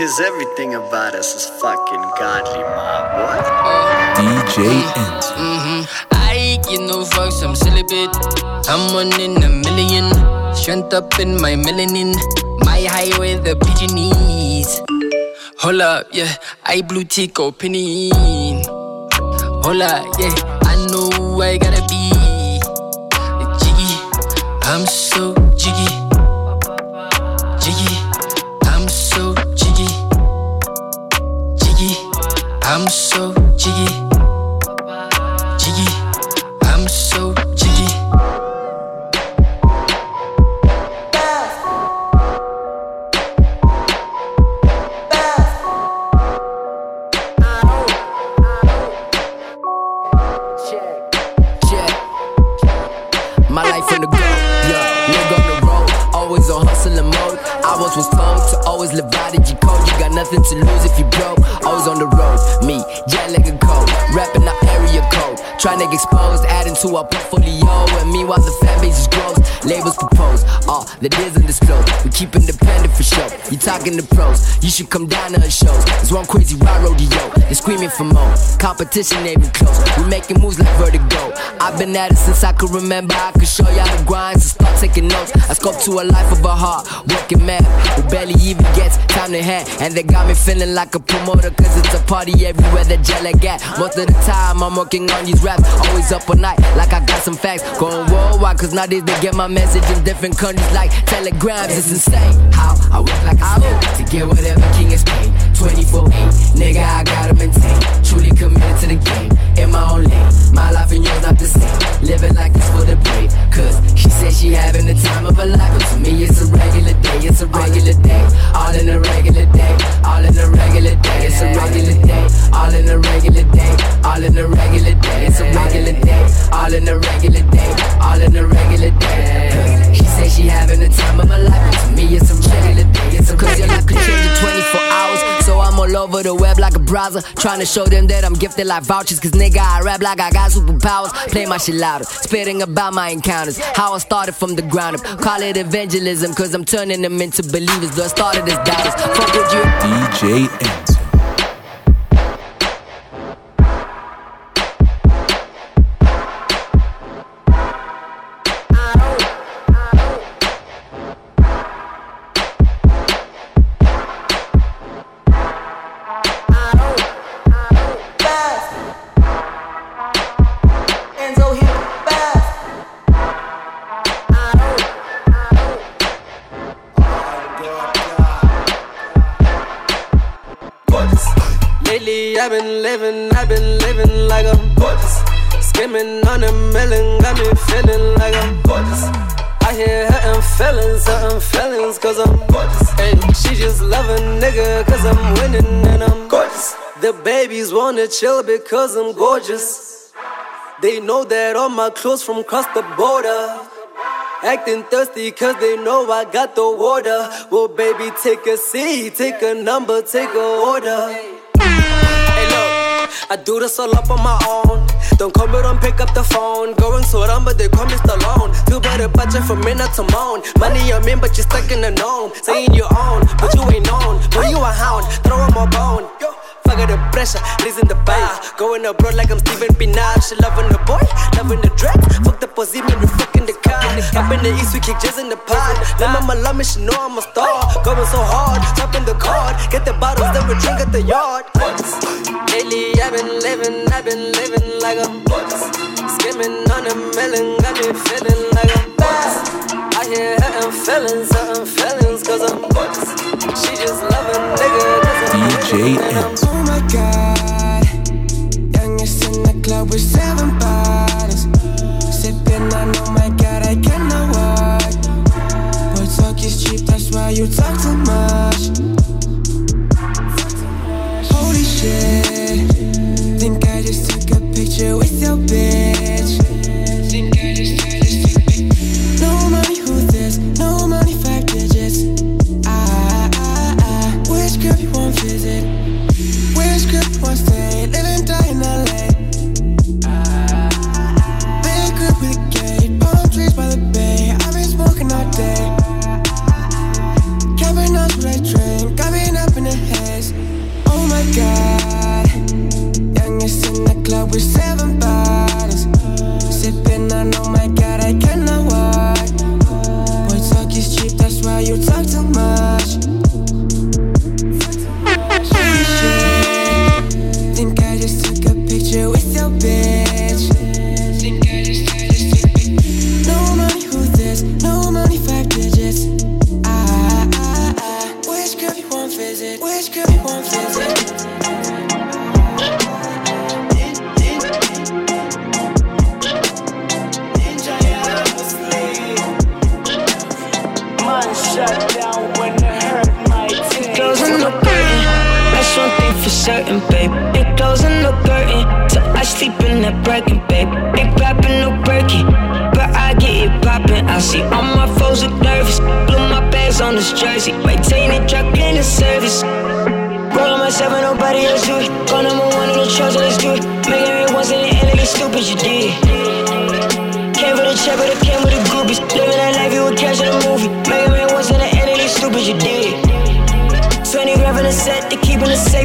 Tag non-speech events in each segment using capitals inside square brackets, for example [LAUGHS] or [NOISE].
Cause everything about us is fucking godly, my boy. DJ Enzo. Mm-hmm. I give no fucks, I'm silly bit. I'm one in a million. Strength up in my melanin. My highway, the pigeon knees. Hold up, yeah. I blue tick opening. Hold up, yeah. I know I gotta be jiggy. I'm so jiggy. Jiggy. Jiggy. I'm so jiggy. Jiggy. I'm so jiggy. To our portfolio. And meanwhile, the fan base is grows. Labels propose, all that isn't disclosed. We keep independent for show. You talking to pros, you should come down to our shows. It's one crazy ride rodeo. They're screaming for more. Competition ain't even close. We making moves like vertigo. I've been at it since I could remember. I could show y'all the grind, so start taking notes. I scope to a life of a heart, working man who barely even gets time to hand. And they got me feeling like a promoter, cause it's a party everywhere that jelly got. Most of the time, I'm working on these raps, always up all night, like I got some facts. Going worldwide, cause nowadays they get my message in different countries, like telegrams. It's insane how I work like slave to get whatever king is paid. 24 8, nigga, I gotta maintain. Truly committed to the game, in my own lane. My life and yours not the same. Living like this for the brave, cause she said she having the time of her life. But to me, it's a regular day, it's a regular day. All in a regular day, all in a regular day. It's a regular day, all in a regular day, all in a regular day. It's a regular day, all in a regular day, all in a regular day. Cause she having the time of her life. To me, it's a regular day, it's a Cause your life can change in 24 hours. So I'm all over the web like a browser. Trying to show them that I'm gifted like vouchers. Cause nigga, I rap like I got superpowers. Play my shit louder. Spitting about my encounters. How I started from the ground up. Call it evangelism. Cause I'm turning them into believers. Though I started as doubters. Fuck with you. DJ Enzo. Babies wanna chill because I'm gorgeous. They know that all my clothes from across the border. Acting thirsty cause they know I got the water. Well, baby, take a seat, take a number, take a order. Hey, look, I do this all up on my own. Don't call me, don't pick up the phone. Going so down, but they call me Stallone. Too bad a budget for me not to moan. Money I'm in, but you're stuck in the gnome. Saying you own, but you ain't known. Boy, you a hound, throw him a bone. Fuck the pressure, raising the bar. Going abroad like I'm Steven Pinal. She loving the boy, loving the dress. Fuck the pussy, man, we fucking the car. Up in the east, we kick jazz in the pod. Let mama love me, she know I'm a star. Going so hard, top in the card. Get the bottles, then we drink at the yard. Lately, I've been living, I've been living like I'm skimming on a million. Got me feeling like I'm. I hear hurting feelings, hurting feelings, cause I'm She just loving nigga, cause I'm DJ my god, youngest in the club with seven bodies. Sipping on, oh my god, I cannot walk. Boy, talk is cheap, that's why you talk too much. Holy shit, think I just took a picture with your bitch. Think I just, took a pic- No money, who this? No money, five digits. Ah, ah, ah. Which girl you want visit?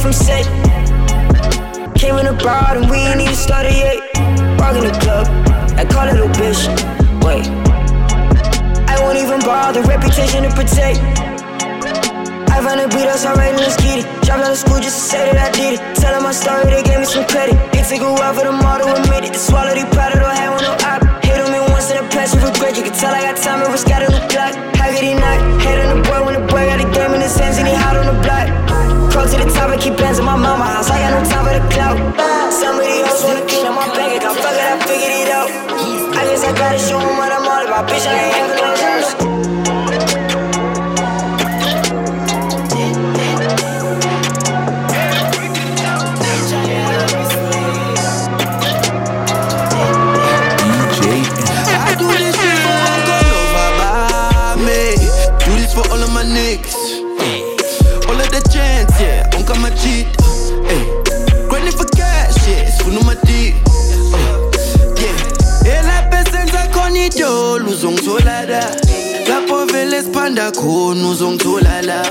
From set. Came in abroad and we ain't even started yet. Walk in the club, I call it a bitch. Wait, I won't even bother, reputation to protect. I found a beat us alright, let's get it. Dropped out of school just to say that I did it. Telling my story, they gave me some credit. They took a while for the model to admit it. The swallow, they proud of the hand with no op. Hit on me once in a passive regret. You can tell I got time, it was got a new block. How could he not? Head on the boy when the to the top, I keep bands in my mama house. I got no time for the clout. Somebody else wanna clean up my bank account. Fuck it, I figured it out. I guess I gotta show 'em what I'm all about. Bitch, I ain't khona uzongithola la.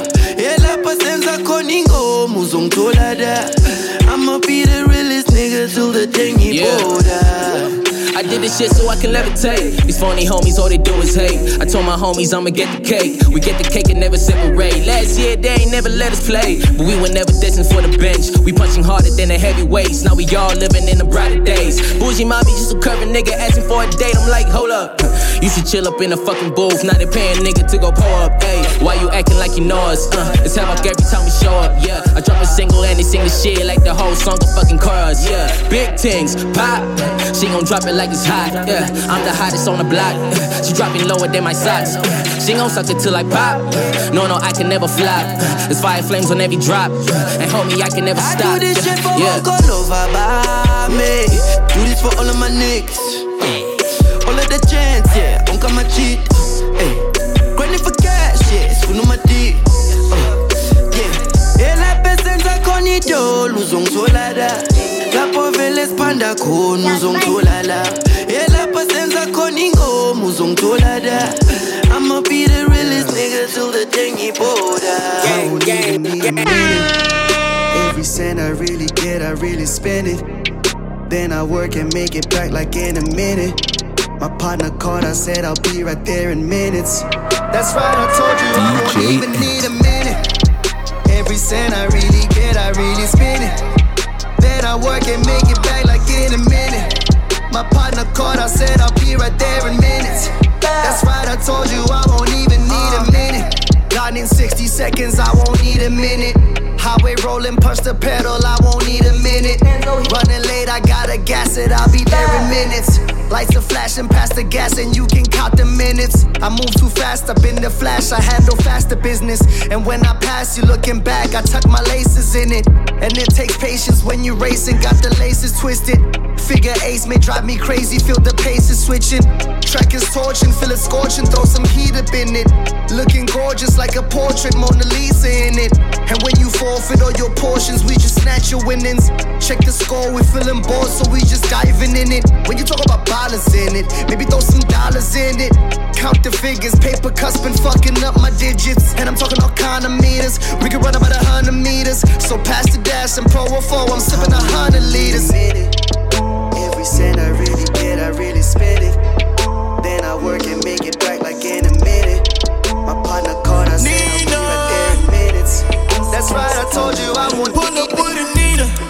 Senza khona ingoma uzongithola la. I'ma be the realest nigga till the day Yeah. ngiboda. I did this shit so I can levitate. These phony homies, all they do is hate. I told my homies I'ma get the cake. We get the cake and never separate. Last year they ain't never let us play, but we were never destined for the bench. We punching harder than the heavyweights. Now we all living in the brighter days. Bougie mommy just a curving nigga asking for a date. I'm like, hold up. You should chill up in the fucking booth. Now they paying nigga to go pull up. Hey, why you acting like you know us? Uh, it's havoc every time we show up. Yeah, I drop a single and they sing the shit like the whole song of fucking chorus. Yeah, big things pop. She gon' drop it like it's hot. Yeah, I'm the hottest on the block. She dropping lower than my socks. She gon' suck it till I pop. No, no, I can never flop. It's fire flames on every drop. And homie, I can never stop. I do this shit for yeah. Uncle Nova, me. Do this for all of my niggas. All of the chance, yeah. Uncle my cheat. Hey. Grinding for cash, yeah. It's for no my dick. Uh, yeah. Ela pesenza uzongithola la. Lapho vele siphanda khona uzongithola la. Elapha senza khona ingoma uzongithola la. I'ma be the realest nigga till the day ngiboda. Gang, gang, gang. Every cent I really get, I really spend it. Then I work and make it back like in a minute. My partner called, I said I'll be right there in minutes. That's right, I told you I won't DJ even need a minute. Every cent I really get, I really spend it. Then I work and make it back like in a minute. My partner called, I said I'll be right there in minutes. That's right, I told you I won't even need a minute. Gone in 60 seconds, I won't need a minute. Highway rolling, punch the pedal, I won't need a minute. I gotta gas it, I'll be there in minutes. Lights are flashing past the gas, and you can count the minutes. I move too fast, up in the flash, I handle faster business. And when I pass you looking back, I tuck my laces in it. And it takes patience when you racing, got the laces twisted. Figure ace may drive me crazy, feel the pace is switching. Track is torching, feel it scorching, throw some heat up in it. Looking gorgeous like a portrait, Mona Lisa in it. And when you forfeit all your portions, we just snatch your winnings. Check the score, we're feeling bored, so we just diving in it. When you talk about dollars in it, maybe throw some dollars in it. Count the figures, paper cuts been fucking up my digits. And I'm talking all kind of meters. We can run about a hundred meters. So pass the dash and pro a four, I'm sipping a hundred liters. Every cent I really get, I really spend it. Then I work it That's right, I told you I won't put up with a Nina.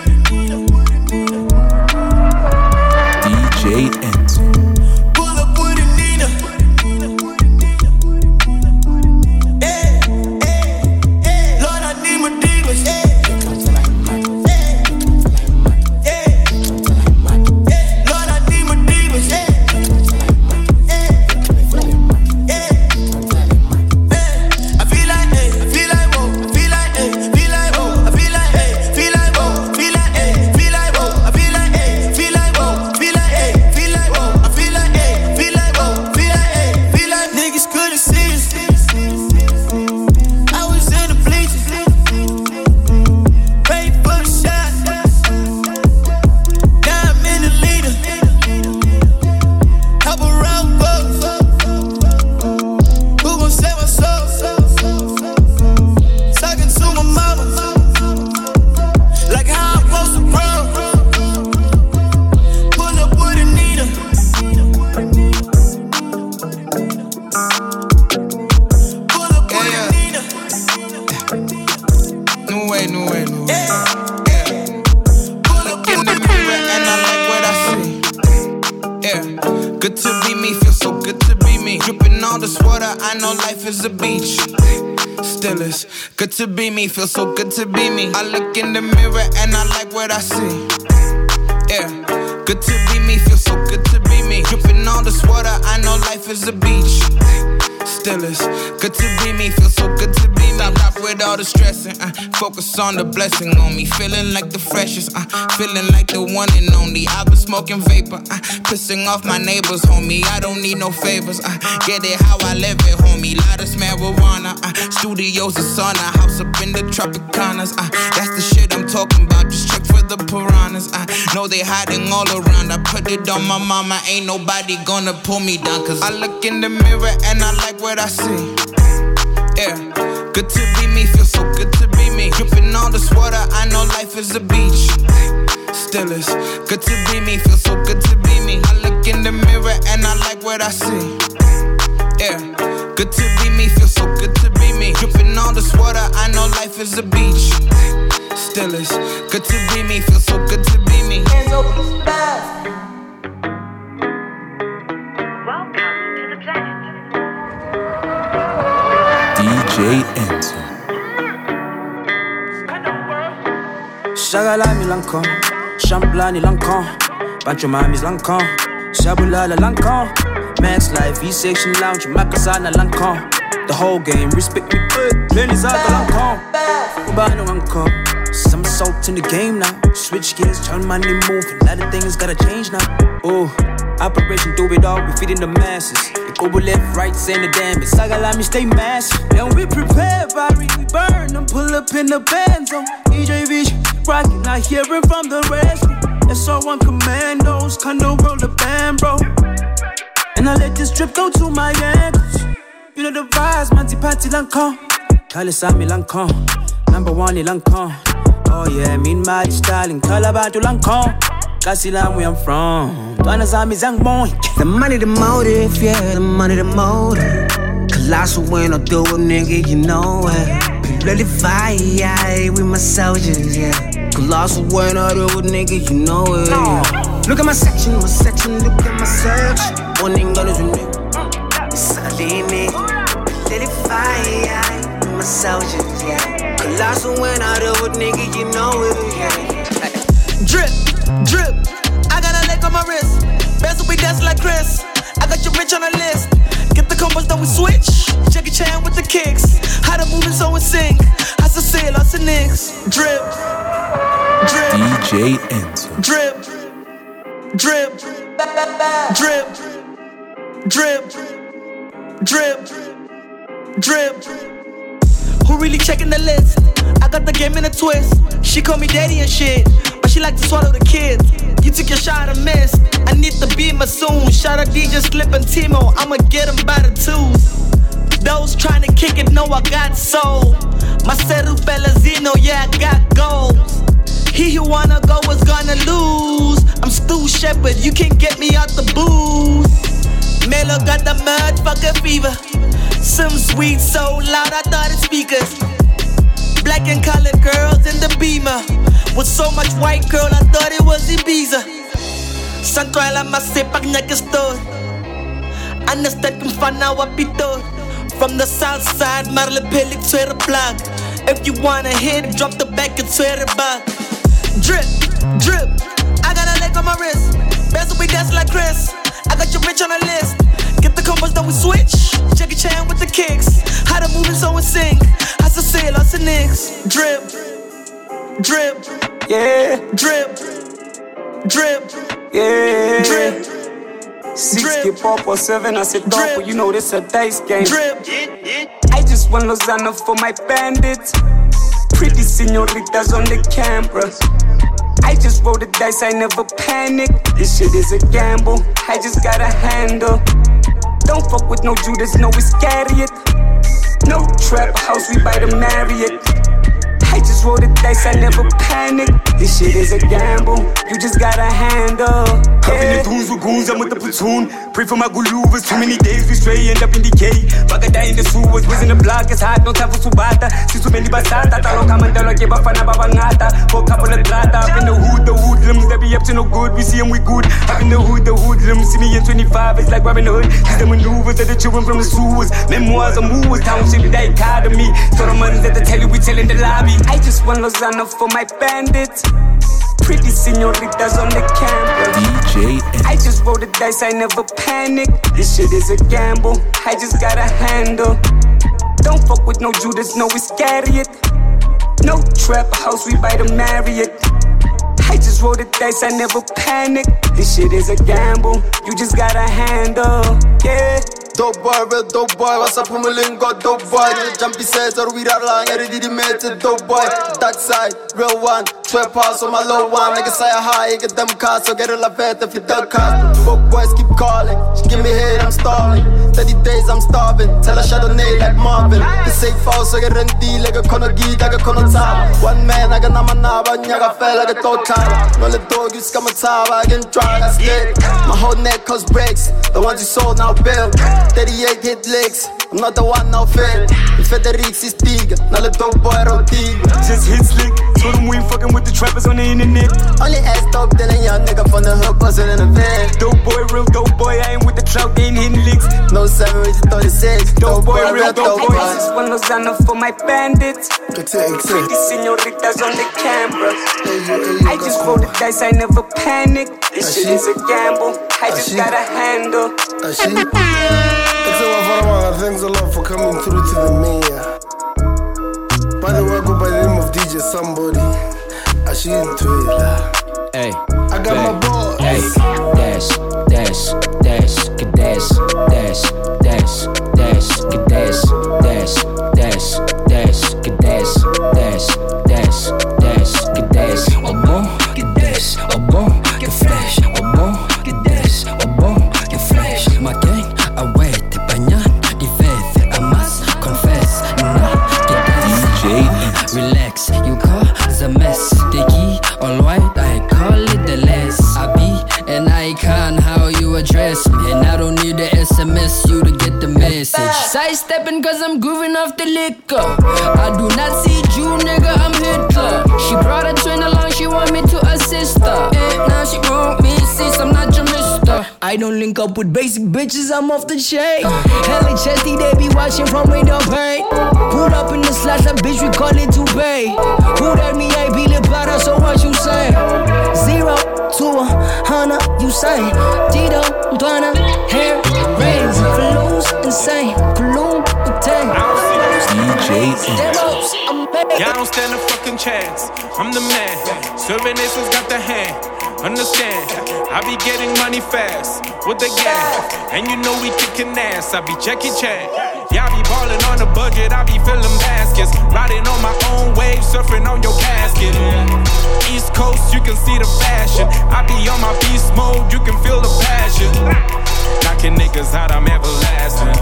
To be me, feel so good to be me. I look in the mirror and I like what I see. Yeah, good to be me, feel so good to be me. Dripping all this water, I know life is a beach. Still is good to be me, feel so all the stressing, uh, focus on the blessing on me. Feeling like the freshest, uh, feeling like the one and only. I've been smoking vapor, uh, pissing off my neighbors, homie. I don't need no favors, uh, get it how I live it, homie. Of marijuana, uh, studios and sauna, house up in the Tropicanas. Uh, that's the shit I'm talking about. Just check for the piranhas. I uh, know they hiding all around. I put it on my mama, ain't nobody gonna pull me down. Cause I look in the mirror and I like what I see. Yeah, good to be me, feel so good to be me. Dripping all this water, I know life is a beach. Still is good to be me, feel so good to be me. I look in the mirror and I like what I see. Yeah, good to be me, feel so good to be me. Dripping all this water, I know life is a beach. Still is good to be me, feel so Shagalami lankon, Champlani lankon, Pancho Mamis lankon, Shabulala lankon, Max Life, E Section Lounge, Makasana lankon. The whole game, respect me good, Lenny Zaga lankon, Ubano lankon. Some salt in the game now. Switch gears, turn money moving. A lot of things gotta change now. Oh, Operation do it all, we feeding the masses. They go left, right, saying the damn. It's like me stay massive. And we prepare, body, we burn them. Pull up in the band zone. EJ Vision, rocking, not hearing from the rest. SR1 commandos, condo roll the band, bro. And I let this drip go to my ankles. You know the vibes, Monty Patty Lancome. Kale Sami Lancome. Number one, in Lancome. Oh yeah, mean my styling. Kalabatu Lancome. Kasila, where I'm from. Dwana Zami Zangboy. The money, the motive, yeah, the money, the motive. Colossal when I do it, nigga, you know it. Bloody fire, yeah, with my soldiers, yeah. Colossal when I do it, nigga, you know it. Yeah. Look at my section, my section, look at my search. One thing gonna do, nigga. It's a. Bloody fire, with my soldiers, yeah. Colossal when I do it, nigga, you know it, yeah. Drip, drip. I got a leg on my wrist. Best we dance like Chris. I got your bitch on the list. Get the combos, then we switch. Jackie Chan with the kicks. How the moving so in sync. I still say lots of nicks. Drip, drip. DJ Enzo. Drip, drip, drip, drip, drip, drip. Who really checking the list? I got the game in a twist. She call me daddy and shit, she like to swallow the kids. You took your shot and missed. I need to be my soon. Shout out DJ Slip and Timo. I'ma get them by the twos. Those trying to kick it know I got soul. My Ceru Pelazino, yeah, I got goals. He who wanna go is gonna lose. I'm Stu Shepard, you can't get me out the booze. Melo got the motherfucker fever. Some sweet so loud, I thought it's speakers. Black and colored girls in the beamer. With so much white girl, I thought it was Ibiza. Central a masipag niya gusto. Understand kung fana wapito. From the south side, marle pilik Twitter blog. If you wanna hit, drop the back and Twitter back. Drip, drip. I got a leg on my wrist. Best we dance like Chris. I got your bitch on the list. Combos, then we switch. Jackie Chan with the kicks. How the moving so in sync. I still say lots of nicks. Drip, drip, yeah. Drip, drip, yeah. Drip. Six get pop or seven, I said double. You know this a dice game. Drip. I just want Lozano for my bandits. Pretty senoritas on the camera. I just roll the dice, I never panic. This shit is a gamble, I just gotta handle. Don't fuck with no Judas, no Iscariot. No trap house, we buy the Marriott. I just roll the dice, I never panic. This shit is a gamble, you just gotta handle. Up in the goons with goons, I'm with the platoon. Pray for my guluvas, too many days we stray, end up in decay. Bagada in the sewers, was in the block, it's hot, no time for subata. Sisu meli basata, talo kamandalo ke bafana babangata. For couple of grata, up in the hood, the hoodlums, they be up to no good, we see them, we good. Up in the hood, the hoodlums, see me in 25, it's like Robin Hood. These the maneuvers of the children from the sewers. Memoirs of movers, township dichotomy. So the money that they tell you, we tell in the lobby. I just want Lozano for my bandits. Pretty senoritas on the camera. DJ I just roll the dice, I never panic. This shit is a gamble, I just gotta handle. Don't fuck with no Judas, no Iscariot. No trap house, we buy the Marriott. I just roll the dice, I never panic. This shit is a gamble, you just gotta handle. Yeah. Dope eh, boy, real dope boy, what's up from a lingo, dope boy jumpy says, or we that long, ready to made to dope boy Dark side, real one, 12 house on my low one. Nigga say a high, get them cars, so get a la fête if you duck cars. Fuck boys keep calling, she give me head, I'm stalling. 30 days, I'm starving, tell her Chardonnay like Marvin The safe house, så jag rendi, lägger konogi, lägger konotava One man, I got nama nava, nyaga fell, I got totava Nolle dog, you scam a tava, I get dry, I stick My whole neck cause breaks, the ones you sold now built. 38 hit licks, I'm not the one now fit Federic is stiga, nalle dope boy rotiga Just hit slick, told them we ain't fucking with the trappers on the internet. Only ass dope, then a young nigga from the hood bustin' in the van Dope boy, real dope boy, I ain't with the trout, they ain't hitting licks. No 7 reach 36, Dope boy, real dope dope boy. I just want Lozano for my bandits. Pretty senoritas on the camera. I just roll the dice, I never panic. This shit is a gamble, I just gotta handle. It's [LAUGHS] a lot Thanks a lot for coming through to the mayor. By the way, I go by the name of DJ Somebody. I should into it. Hey. I got my boy. Hey. Dash, dash, dash, icon, how you address me. And I don't need the SMS, you to get the message. Sidestepping cause I'm grooving off the liquor. I do not see you, nigga, I'm Hitler. She brought a I don't link up with basic bitches, I'm off the chain. Hella chesty, they be watching from window pane. Pulled up in the slash, a bitch, we call it to pay. Who that me, I be the butter, so what you say? Zero to a hundred, you say. Tito, Donna, hair, rings, balloons, insane. Balloon, obtain. DJ Demos, I'm Yeah, I don't stand a fucking chance. I'm the man. Serving aces got the hand. Understand? I be getting money fast with the gang. And you know we kicking ass. I be Jackie Chan. Yeah, I be ballin' on a budget. I be filling baskets. Riding on my own wave, surfing on your casket. East Coast, you can see the fashion. I be on my beast mode, you can feel the passion. Knocking niggas out, I'm everlasting.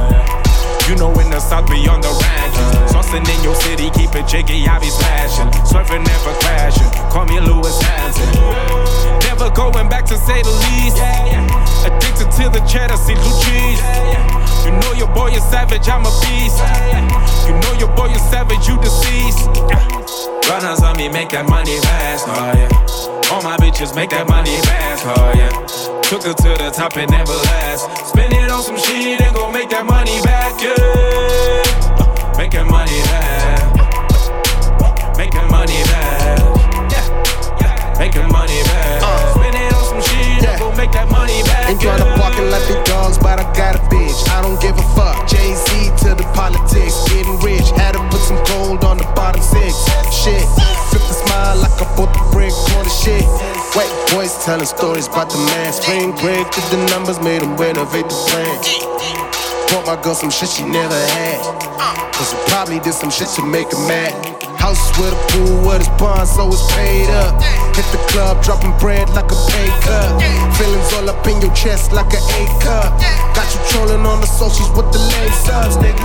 You know in the south we on the ranch Saucing in your city, keep it jiggy, I be splashing Surfing, never crashing, call me Lewis Hansen Never going back to say the least Addicted to the cheddar, see blue cheese You know your boy is savage, I'm a beast You know your boy is savage, you deceased Runners on me, make that money fast, oh yeah All my bitches make that money fast, oh yeah Took her to the top and never last. Spend it on some shit and go make that money back, yeah. Make that money back. Make that money back. Yeah. Make that money back. But I got a bitch. I don't give a fuck. Jay Z to the politics, getting rich. Had to put some gold on the bottom six. Shit, flip the smile like I bought the brick for the shit. White boys telling stories about the man. Spring break, did the numbers, made them renovate the plan. Bought my girl some shit she never had. Cause we probably did some shit to make her mad. House with a pool, with his bonds, so it's paid up. Hit the club, dropping bread like a pay cut. Feelings all up in your chest like an A cup. Got you trolling on the socials with the lame subs, nigga.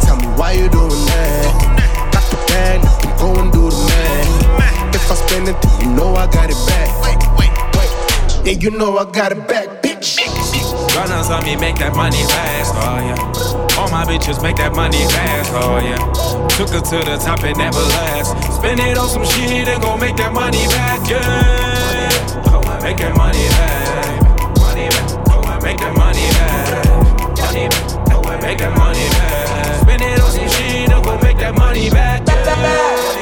Tell me why you doing that. Got the bag, you can go and do the math. If I spend it, you know I got it back. Wait, wait, wait. Yeah, you know I got it back, bitch. Runners on me, make that money fast, oh yeah. All my bitches make that money fast, oh yeah. Took her to the top and never last. Spend it on some shit and gon' make that money back, yeah. Make that money back. Money back. Make that money back. Money back. Make that money back. Spend it on some shit and gon' make that money back, yeah.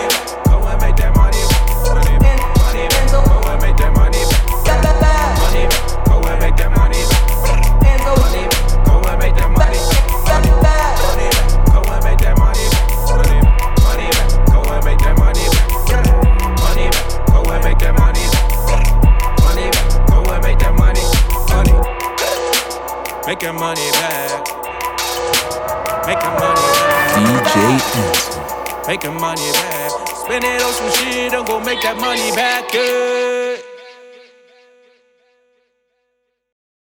Make that money back. Make that money back. DJ. Make that money back. Spend it on some shit and go make that money back. Yeah.